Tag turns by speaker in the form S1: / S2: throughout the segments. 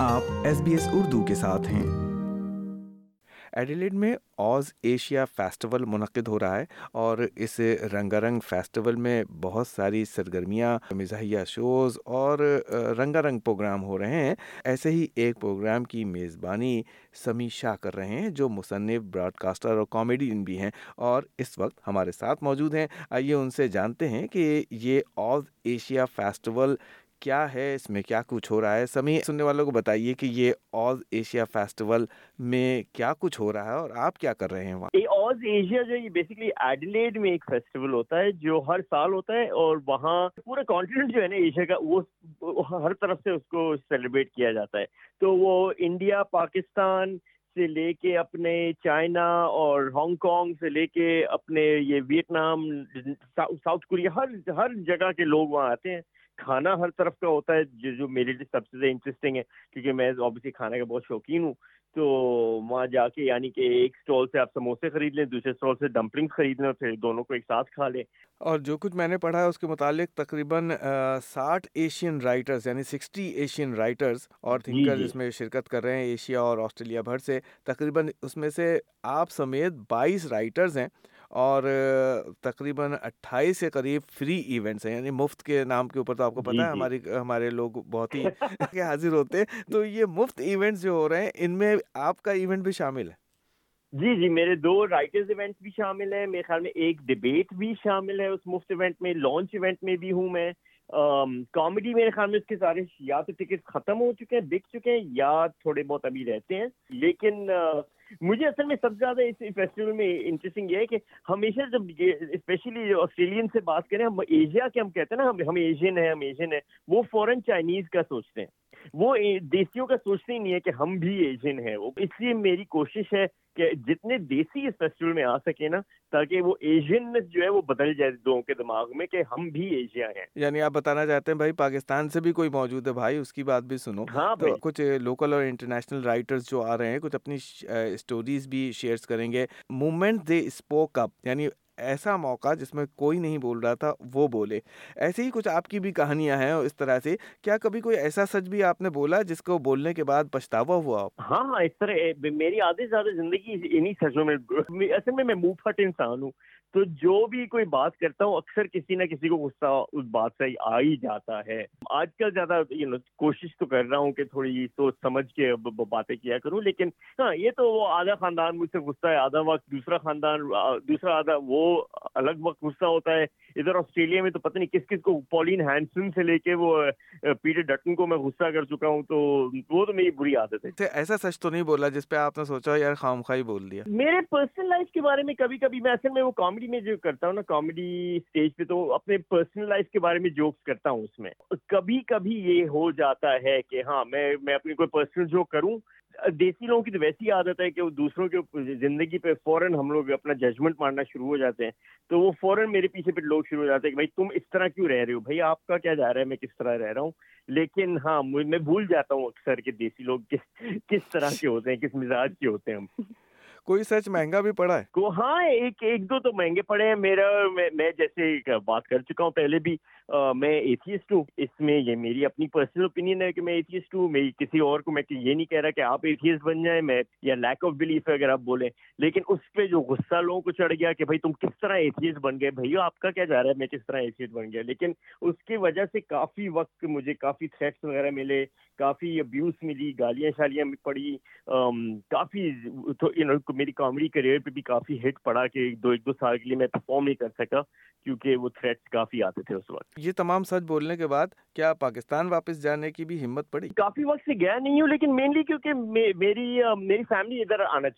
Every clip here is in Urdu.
S1: آپ ایس بی ایس اردو کے ساتھ ہیں۔
S2: ایڈیلیڈ میں اوز ایشیا فیسٹیول منعقد ہو رہا ہے اور اس رنگا رنگ فیسٹیول میں بہت ساری سرگرمیاں، مزاحیہ شوز اور رنگا رنگ پروگرام ہو رہے ہیں۔ ایسے ہی ایک پروگرام کی میزبانی سمی شاہ کر رہے ہیں، جو مصنف براڈ کاسٹر اور کامیڈین بھی ہیں اور اس وقت ہمارے ساتھ موجود ہیں۔ آئیے ان سے جانتے ہیں کہ یہ اوز ایشیا فیسٹیول کیا ہے؟ اس میں کیا کچھ ہو رہا ہے؟ سمی سننے والوں کو بتائیے کہ یہ آز ایشیا فیسٹیول میں کیا کچھ ہو رہا ہے اور آپ کیا کر رہے ہیں
S3: وہاں؟ آز ایشیا جو یہ بیسکلی ایڈیلیڈ میں ایک فیسٹیول ہوتا ہے جو ہر سال ہوتا ہے اور وہاں پورا کانٹیننٹ جو ہے نا ایشیا کا، وہ ہر طرف سے اس کو سیلیبریٹ کیا جاتا ہے۔ تو وہ انڈیا، پاکستان سے لے کے اپنے چائنا اور ہانگ کانگ سے لے کے اپنے یہ ویتنام ساؤتھ کوریا، ہر ہر جگہ کے لوگ وہاں آتے ہیں۔ کھانا ہر طرف کا ہوتا ہے جو جو میرے لیے سب سے زیادہ انٹرسٹنگ ہے کیونکہ میں اوبیسلی کھانے کا بہت شوقین ہوں۔ تو وہاں جا کے یعنی کہ ایک اسٹال سے آپ سموسے خرید لیں دوسرے اسٹال سے ڈمپلنگ خرید لیں اور پھر دونوں کو ایک ساتھ کھا لیں۔
S2: اور جو کچھ میں نے پڑھا ہے اس کے متعلق تقریباً ساٹھ ایشین رائٹرز یعنی سکسٹی ایشین رائٹرز اور تھنکر جی، جی۔ اس میں شرکت کر رہے ہیں ایشیا اور آسٹریلیا بھر سے۔ تقریباً اس میں سے آپ سمیت بائیس رائٹرز ہیں۔ اور تقریباً اٹھائیس کے قریب فری ایونٹس ہیں یعنی مفت کے نام کے اوپر تو آپ کو پتا ہے جی، جی۔ ہماری ہمارے لوگ بہت ہی حاضر ہوتے ہیں۔ تو یہ مفت ایونٹس جو ہو رہے ہیں ان میں آپ کا ایونٹ بھی شامل ہے؟
S3: جی جی میرے دو رائٹرز ایونٹ بھی شامل ہیں۔ میرے خیال میں ایک ڈبیٹ بھی شامل ہے اس مفت ایونٹ میں لانچ ایونٹ میں بھی ہوں میں۔ کامیڈی میرے خیال میں اس کے سارے یا تو ٹکٹ ختم ہو چکے ہیں، بک چکے ہیں یا تھوڑے بہت ابھی رہتے ہیں۔ لیکن مجھے اصل میں سب سے زیادہ اس فیسٹیول میں انٹرسٹنگ یہ ہے کہ ہمیشہ جب اسپیشلی آسٹریلین سے بات کریں، ہم ایشیا کے ہم کہتے ہیں نا، ہم ایشین ہیں، ہم ایشین ہیں، وہ فورن چائنیز کا سوچتے ہیں۔ وہ دیسیوں کا سوچتے ہی نہیں ہے کہ ہم بھی ایشین ہیں۔ اس لیے میری کوشش ہے کہ جتنے دیسی اس فیسٹیول میں آ سکے نا تاکہ وہ ایشین جو ہے وہ بدل جائے لوگوں کے دماغ میں کہ ہم بھی ایشیا ہیں۔
S2: یعنی آپ بتانا چاہتے ہیں بھائی پاکستان سے بھی کوئی موجود ہے بھائی؟ اس کی بات بھی سنو۔ ہاں کچھ لوکل اور انٹرنیشنل رائٹرز جو آ رہے ہیں کچھ اپنی اسٹوریز بھی شیئرس کریں گے۔ مومنٹ دے اسپوک اپ یعنی ایسا موقع جس میں کوئی نہیں بول رہا تھا، وہ بولے۔ ایسے ہی کچھ آپ کی بھی کہانیاں ہیں اس طرح سے۔ کیا کبھی کوئی ایسا سچ بھی آپ نے بولا جس کو بولنے کے بعد پچھتاوا ہوا
S3: ہاں ہاں اس طرح میری آدھی سے زیادہ زندگی انہی سچوں میں، اصل میں میں منہ پھٹ انسان ہوں۔ تو جو بھی کوئی بات کرتا ہوں، اکثر کسی نہ کسی کو غصہ اس بات سے آ ہی جاتا ہے۔ آج کل زیادہ کوشش تو کر رہا ہوں کہ تھوڑی سوچ سمجھ کے باتیں کیا کروں، لیکن ہاں یہ تو وہ آدھا خاندان مجھ سے غصہ ہے، آدھا وقت دوسرا خاندان دوسرا آدھا وہ الگ وقت غصہ ہوتا ہے۔ ادھر آسٹریلیا میں تو پتہ نہیں کس کس کو پولین ہینسن سے لے کے وہ پیٹر ڈٹن کو میں غصہ کر چکا ہوں تو وہ تو میری بری عادت ہے۔
S2: ایسا سچ تو نہیں بولا جس پہ آپ نے سوچا یار خام خواہ بول دیا۔
S3: میرے پرسنل لائف کے بارے میں کبھی کبھی میں اصل میں وہ کامیڈی میں جو کرتا ہوں نا کامیڈی اسٹیج پہ تو اپنے پرسنل لائف کے بارے میں جوکس کرتا ہوں اس میں۔ کبھی کبھی یہ ہو جاتا ہے کہ ہاں میں میں اپنی کوئی پرسنل جوک کروں دیسی لوگوں کی تو ویسی عادت ہے کہ وہ دوسروں کے زندگی پہ فوراً ہم لوگ اپنا ججمنٹ مارنا شروع ہو جاتے ہیں۔ تو وہ فوراً میرے پیچھے پہ لوگ شروع ہو جاتے ہیں کہ بھائی تم اس طرح کیوں رہ رہے ہو؟ بھائی آپ کا کیا جا رہا ہے؟ میں کس طرح رہ رہا ہوں؟ لیکن ہاں میں بھول جاتا ہوں اکثر کہ دیسی لوگ کس کس طرح کے ہوتے ہیں کس مزاج کے ہوتے ہیں ہم۔
S2: کوئی سچ مہنگا بھی پڑا ہے؟
S3: ہاں ایک ایک دو تو مہنگے پڑے ہیں۔ میرا میں جیسے بات کر چکا ہوں پہلے بھی میں ایتھیسٹ ہوں، اس میں یہ میری اپنی پرسنل اوپینین ہے کہ میں ایتھیسٹ ہوں، میں کسی اور کو میں یہ نہیں کہہ رہا کہ آپ ایتھیسٹ بن جائیں، میں یا لیک آف بلیف ہے اگر آپ بولیں۔ لیکن اس پہ جو غصہ لوگوں کو چڑھ گیا کہ بھائی تم کس طرح ایتھیسٹ بن گئے، بھائی آپ کا کیا جا رہا ہے میں کس طرح ایتھیسٹ بن گیا؟ لیکن اس کی وجہ سے کافی وقت مجھے کافی تھریٹس وغیرہ ملے، کافی ابیوز ملی، گالیاں شالیاں پڑی کافی میری کامیڈی کریئر پہ بھی کافی ہٹ پڑا کہ دو، ایک دو سال کے لیے میں پرفارم نہیں کر سکا کیونکہ وہ تھریٹس کافی آتے تھے اس وقت۔
S2: یہ تمام سچ بولنے کے بعد کیا پاکستان واپس جانے کی بھی ہمت پڑی؟
S3: کافی وقت سے گیا نہیں ہوں لیکن مینلی کیونکہ میری میری فیملی ادھر آنا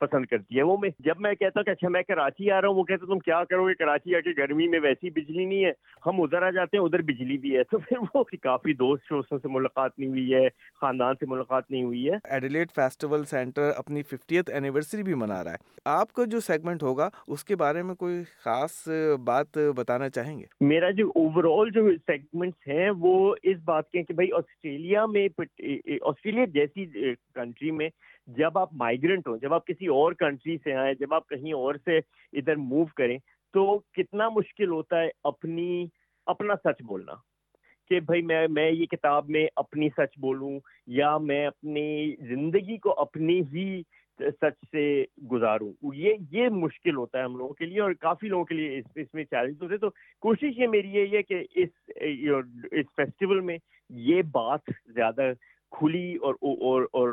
S3: پسند کرتی ہے۔ وہ میں جب میں کہتا ہوں کہ اچھا میں کراچی آ رہا ہوں وہ کہتے تم کیا کرو گے؟ کراچی آ کے گرمی میں ویسی بجلی نہیں ہے ہم ادھر آ جاتے ہیں ادھر بجلی بھی ہے۔ تو پھر وہ کافی دوست شوستوں سے ملاقات نہیں ہوئی ہے خاندان سے ملاقات نہیں ہوئی ہے۔
S2: ایڈیلیٹ فیسٹیول سینٹر اپنی ففٹیتھ اینیورسری بھی منا رہا ہے۔ آپ کا جو سیگمنٹ ہوگا اس کے بارے میں کوئی خاص بات بتانا چاہیں گے؟
S3: میرا جو اوور آل جو سیگمنٹس ہیں وہ اس بات کے کہ بھائی آسٹریلیا میں آسٹریلیا جیسی کنٹری میں جب آپ مائگرنٹ ہوں، جب آپ کسی اور کنٹری سے آئیں، جب آپ کہیں اور سے ادھر موو کریں، تو کتنا مشکل ہوتا ہے اپنی اپنا سچ بولنا؟ کہ بھائی میں میں یہ کتاب میں اپنی سچ بولوں یا میں اپنی زندگی کو اپنی ہی سچ سے گزاروں۔ یہ یہ مشکل ہوتا ہے ہم لوگوں کے لیے اور کافی لوگوں کے لیے اس اس میں چیلنج ہوتے تو کوشش یہ میری یہی ہے کہ اس اس فیسٹیول میں یہ بات زیادہ کھلی اور اور اور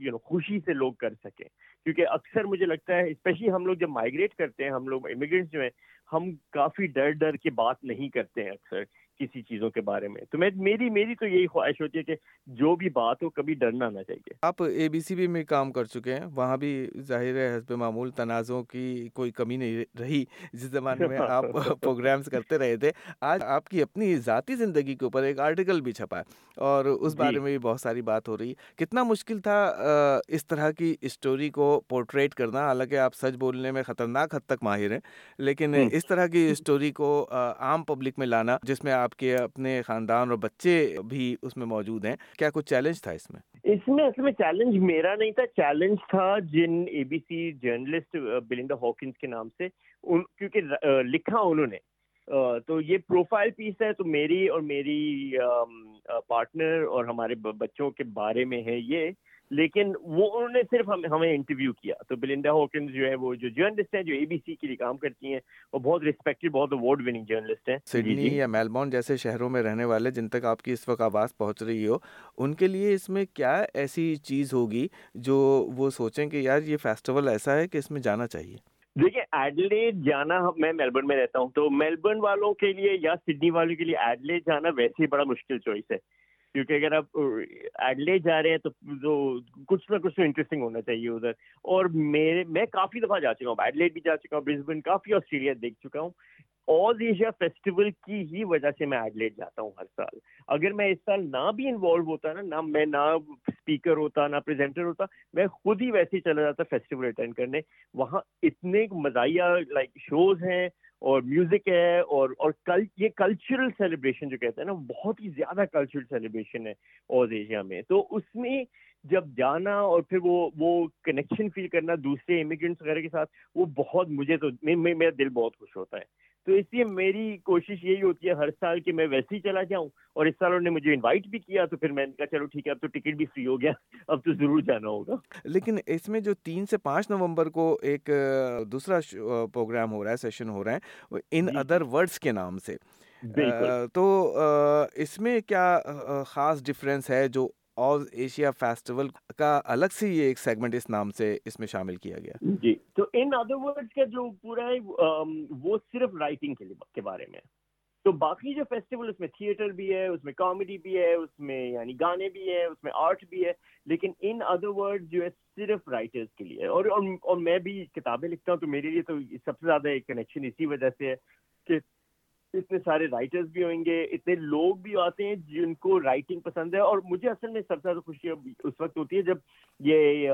S3: یو نو خوشی سے لوگ کر سکیں۔ کیونکہ اکثر مجھے لگتا ہے اسپیشلی ہم لوگ جب مائگریٹ کرتے ہیں، ہم لوگ امیگرینٹس جو ہیں، ہم کافی ڈر ڈر کے بات نہیں کرتے ہیں اکثر۔ کسی چیزوں کے بارے میں۔ تو میں میری میری تو یہی خواہش ہوتی ہے کہ جو بھی بات ہو کبھی ڈرنا نہ چاہیے۔
S2: آپ اے بی سی بی میں کام کر چکے ہیں۔ وہاں بھی ظاہر ہے حسب معمول تنازعوں کی کوئی کمی نہیں رہی۔ جس زمانے میں آپ پروگرامس کرتے رہے تھے آج آپ کی اپنی ذاتی زندگی کے اوپر ایک آرٹیکل بھی چھپا ہے۔ اور اس جی۔ بارے میں بھی بہت ساری بات ہو رہی ہے۔ کتنا مشکل تھا اس طرح کی اسٹوری کو پورٹریٹ کرنا۔ حالانکہ آپ سچ بولنے میں خطرناک حد تک ماہر ہیں۔ لیکن اس طرح کی اسٹوری کو عام پبلک میں لانا جس میں آپ آپ کے اپنے خاندان اور بچے بھی اس میں موجود ہیں؟ کیا کچھ چیلنج تھا اس میں؟
S3: اس میں اصل میں چیلنج میرا نہیں تھا چیلنج تھا جن اے بی سی جرنلسٹ بلندا ہاکنس کے نام سے، ان، کیونکہ لکھا انہوں نے۔ تو یہ پروفائل پیس ہے، تو میری اور میری پارٹنر اور ہمارے بچوں کے بارے میں ہے یہ۔ لیکن وہ انہوں نے صرف ہمیں انٹرویو کیا۔ تو بلنڈا ہوکنز جو ہے وہ جو جرنلسٹ ہیں جو اے بی سی کے لیے کام کرتی ہیں وہ بہت رسپیکٹڈ بہت اوارڈ وننگ جرنلسٹ ہیں
S2: سڈنی جی، جی۔ یا میلبورن جیسے شہروں میں رہنے والے جن تک آپ کی اس وقت آواز پہنچ رہی ہو ان کے لیے اس میں کیا ایسی چیز ہوگی جو وہ سوچیں کہ یار یہ فیسٹیول ایسا ہے کہ اس میں جانا چاہیے؟
S3: دیکھیے ایڈلیڈ جانا میں میلبرن میں رہتا ہوں۔ تو میلبرن والوں کے لیے یا سڈنی والوں کے لیے ایڈلیڈ جانا ویسے ہی بڑا مشکل چوائس ہے۔ کیونکہ اگر آپ ایڈلے جا رہے ہیں تو جو کچھ نہ کچھ تو انٹرسٹنگ ہونا چاہیے ادھر۔ اور میرے میں کافی دفعہ جا چکا ہوں ایڈلیٹ بھی جا چکا ہوں برسبن کافی آسٹریلیا دیکھ چکا ہوں۔ آل ایشیا فیسٹیول کی ہی وجہ سے میں ایڈلیٹ جاتا ہوں ہر سال۔ اگر میں اس سال نہ بھی انوالو ہوتا نا، نہ میں، نہ اسپیکر ہوتا، نہ پریزنٹر ہوتا، میں خود ہی ویسے ہی چلا جاتا فیسٹیول اٹینڈ کرنے۔ وہاں اتنے مزاحیہ لائک شوز ہیں اور میوزک ہے اور اور کل، یہ کلچرل سیلیبریشن جو کہتے ہیں نا بہت ہی زیادہ کلچرل سیلیبریشن ہے اوز ایشیا میں۔ تو اس میں جب جانا اور پھر وہ وہ کنیکشن فیل کرنا دوسرے امیگرینٹس وغیرہ کے ساتھ، وہ بہت مجھے تو میرا دل بہت خوش ہوتا ہے۔ تو اس لیے میری کوشش یہی ہوتی ہے ہر سال کہ میں ویسے ہی چلا جاؤں اور اس سال انہوں نے مجھے انوائٹ بھی کیا تو پھر میں نے کہا چلو ٹھیک ہے اب تو ٹکٹ بھی فری ہو گیا اب تو ضرور جانا ہوگا۔
S2: لیکن اس میں جو تین سے پانچ نومبر کو ایک دوسرا پروگرام ہو رہا ہے سیشن ہو رہا ہے ان ادر ورڈس کے نام سے۔ تو اس میں کیا خاص ڈفرینس ہے جو آل ایشیا فیسٹیول کا الگ سے یہ ایک سیگمنٹ اس نام سے اس میں شامل کیا گیا۔
S3: جی تو ان ادر ورڈ کا جو پورا ہے وہ صرف رائٹنگ کے بارے میں۔ تو باقی جو فیسٹیول اس میں تھیٹر بھی ہے، اس میں کامیڈی بھی ہے، اس میں یعنی گانے بھی ہیں، اس میں آرٹ بھی ہے، لیکن ان ادر ورڈ جو ہے صرف رائٹرز کے لیے۔ اور اور میں بھی کتابیں لکھتا ہوں تو میرے لیے تو سب سے زیادہ ایک کنیکشن اسی وجہ سے ہے کہ اتنے سارے رائٹرز بھی ہوئیں گے، اتنے لوگ بھی آتے ہیں جن کو رائٹنگ پسند ہے، اور مجھے اصل میں سب سے زیادہ خوشی اس وقت ہوتی ہے جب یہ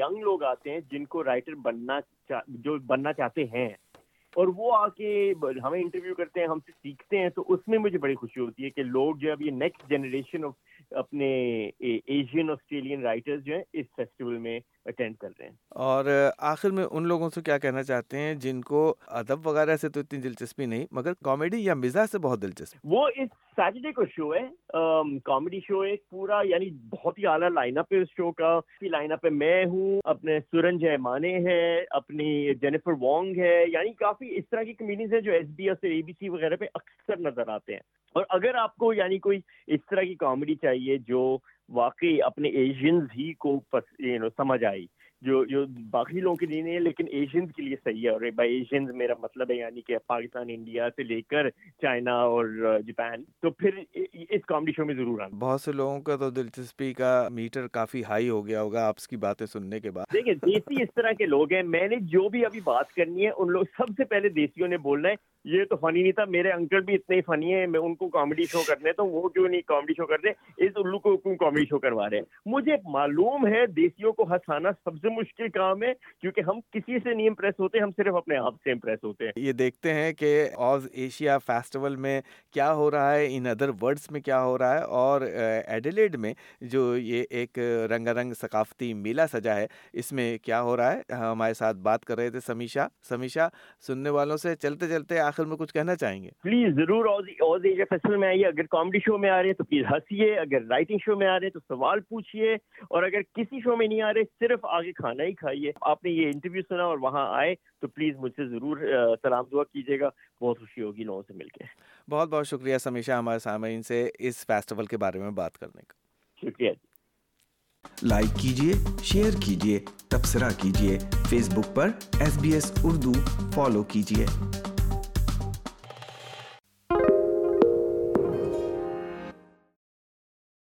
S3: ینگ لوگ آتے ہیں جن کو رائٹر بننا جو بننا چاہتے ہیں۔ اور وہ آ کے ہمیں انٹرویو کرتے ہیں، ہم سے سیکھتے ہیں، تو اس میں مجھے بڑی خوشی ہوتی ہے کہ لوگ جو اب یہ نیکسٹ جنریشن آف اپنے ایشین آسٹریلین رائٹرز جو ہیں اس فیسٹیول میں اٹینڈ کر رہے ہیں۔
S2: اور آخر میں ان لوگوں سے کیا کہنا چاہتے ہیں جن کو ادب وغیرہ سے تو اتنی دلچسپی نہیں مگر کامیڈی یا مزاح سے بہت دلچسپی۔
S3: وہ اس سیٹرڈے کو شو ہے۔ کامیڈی شو ہے پورا یعنی بہت ہی اعلیٰ لائن اپ ہے اس شو کا۔ لائن اپ ہے میں ہوں اپنے سورن مانے ہے اپنی جینیفر وانگ ہے۔ یعنی کافی اس طرح کی کمیڈیز ہیں جو S B S A B C وغیرہ پہ اکثر نظر آتے ہیں۔ اور اگر آپ کو یعنی کوئی اس طرح کی کامیڈی چاہیے جو واقعی اپنے ایشینز ہی کو سمجھ آئی جو جو باقی لوگوں کے لیے نہیں ہے لیکن ایشینز کے لیے صحیح ہے۔ اور بائی ایشینز میرا مطلب ہے یعنی کہ پاکستان انڈیا سے لے کر چائنا اور جاپان۔ تو پھر اس کامیڈی شو میں ضرور آنا۔
S2: بہت سے لوگوں کا تو دلچسپی کا میٹر کافی ہائی ہو گیا ہوگا آپ کی باتیں سننے کے بعد۔
S3: دیکھیں دیسی اس طرح کے لوگ ہیں۔ میں نے جو بھی ابھی بات کرنی ہے ان لوگ سب سے پہلے دیسیوں نے بولنا ہے۔ یہ تو فنی نہیں تھا میرے انکل بھی اتنے ہی فنی ہیں میں ان کو کامیڈی شو کرنے تو وہ کیوں نہیں کامیڈی شو کرتے؟ اس الو کو کیوں کامیڈی شو کروا رہے ہیں؟ مجھے معلوم ہے دیسیوں کو ہنسانا سب سے سے مشکل کام ہے کیونکہ ہم کسی سے نہیں امپریس ہوتے ہم صرف اپنے آپ سے امپریس ہوتے ہیں۔
S2: یہ دیکھتے ہیں کہ آز ایشیا فیسٹیول میں کیا ہو رہا ہے ان ادر ورڈس میں کیا ہو رہا ہے اور ایڈیلیڈ میں جو یہ ایک رنگا رنگ ثقافتی میلہ سجا ہے اس میں کیا ہو رہا ہے؟ ہمارے ساتھ بات کر رہے تھے سمیشا۔ سمیشا سننے والوں سے چلتے چلتے آخر میں کچھ کہنا چاہیں گے؟
S3: پلیز ضرور آز ایشیا فیسٹیول میں آئیے۔ اگر کامیڈی شو میں آ رہے ہیں تو پلیز ہنسیے۔ اگر رائٹنگ شو میں آ رہے ہیں تو سوال پوچھیے۔ اور اگر کسی شو میں نہیں آ رہے صرف آگے کھانا ہی کھائیے۔ آپ نے یہ انٹرویو سنا اور وہاں آئے تو پلیز مجھ سے ضرور سلام دعا کیجیے گا۔ بہت خوشی ہوگی لوگوں سے مل کے۔
S2: بہت بہت شکریہ سمیشا ہمارے سامعین سے اس فیسٹیول کے بارے میں بات کرنے کا۔
S3: شکریہ
S1: جی۔ لائک کیجیے شیئر کیجیے تبصرہ کیجیے۔ فیس بک پر S B S Urdu follow کیجیے۔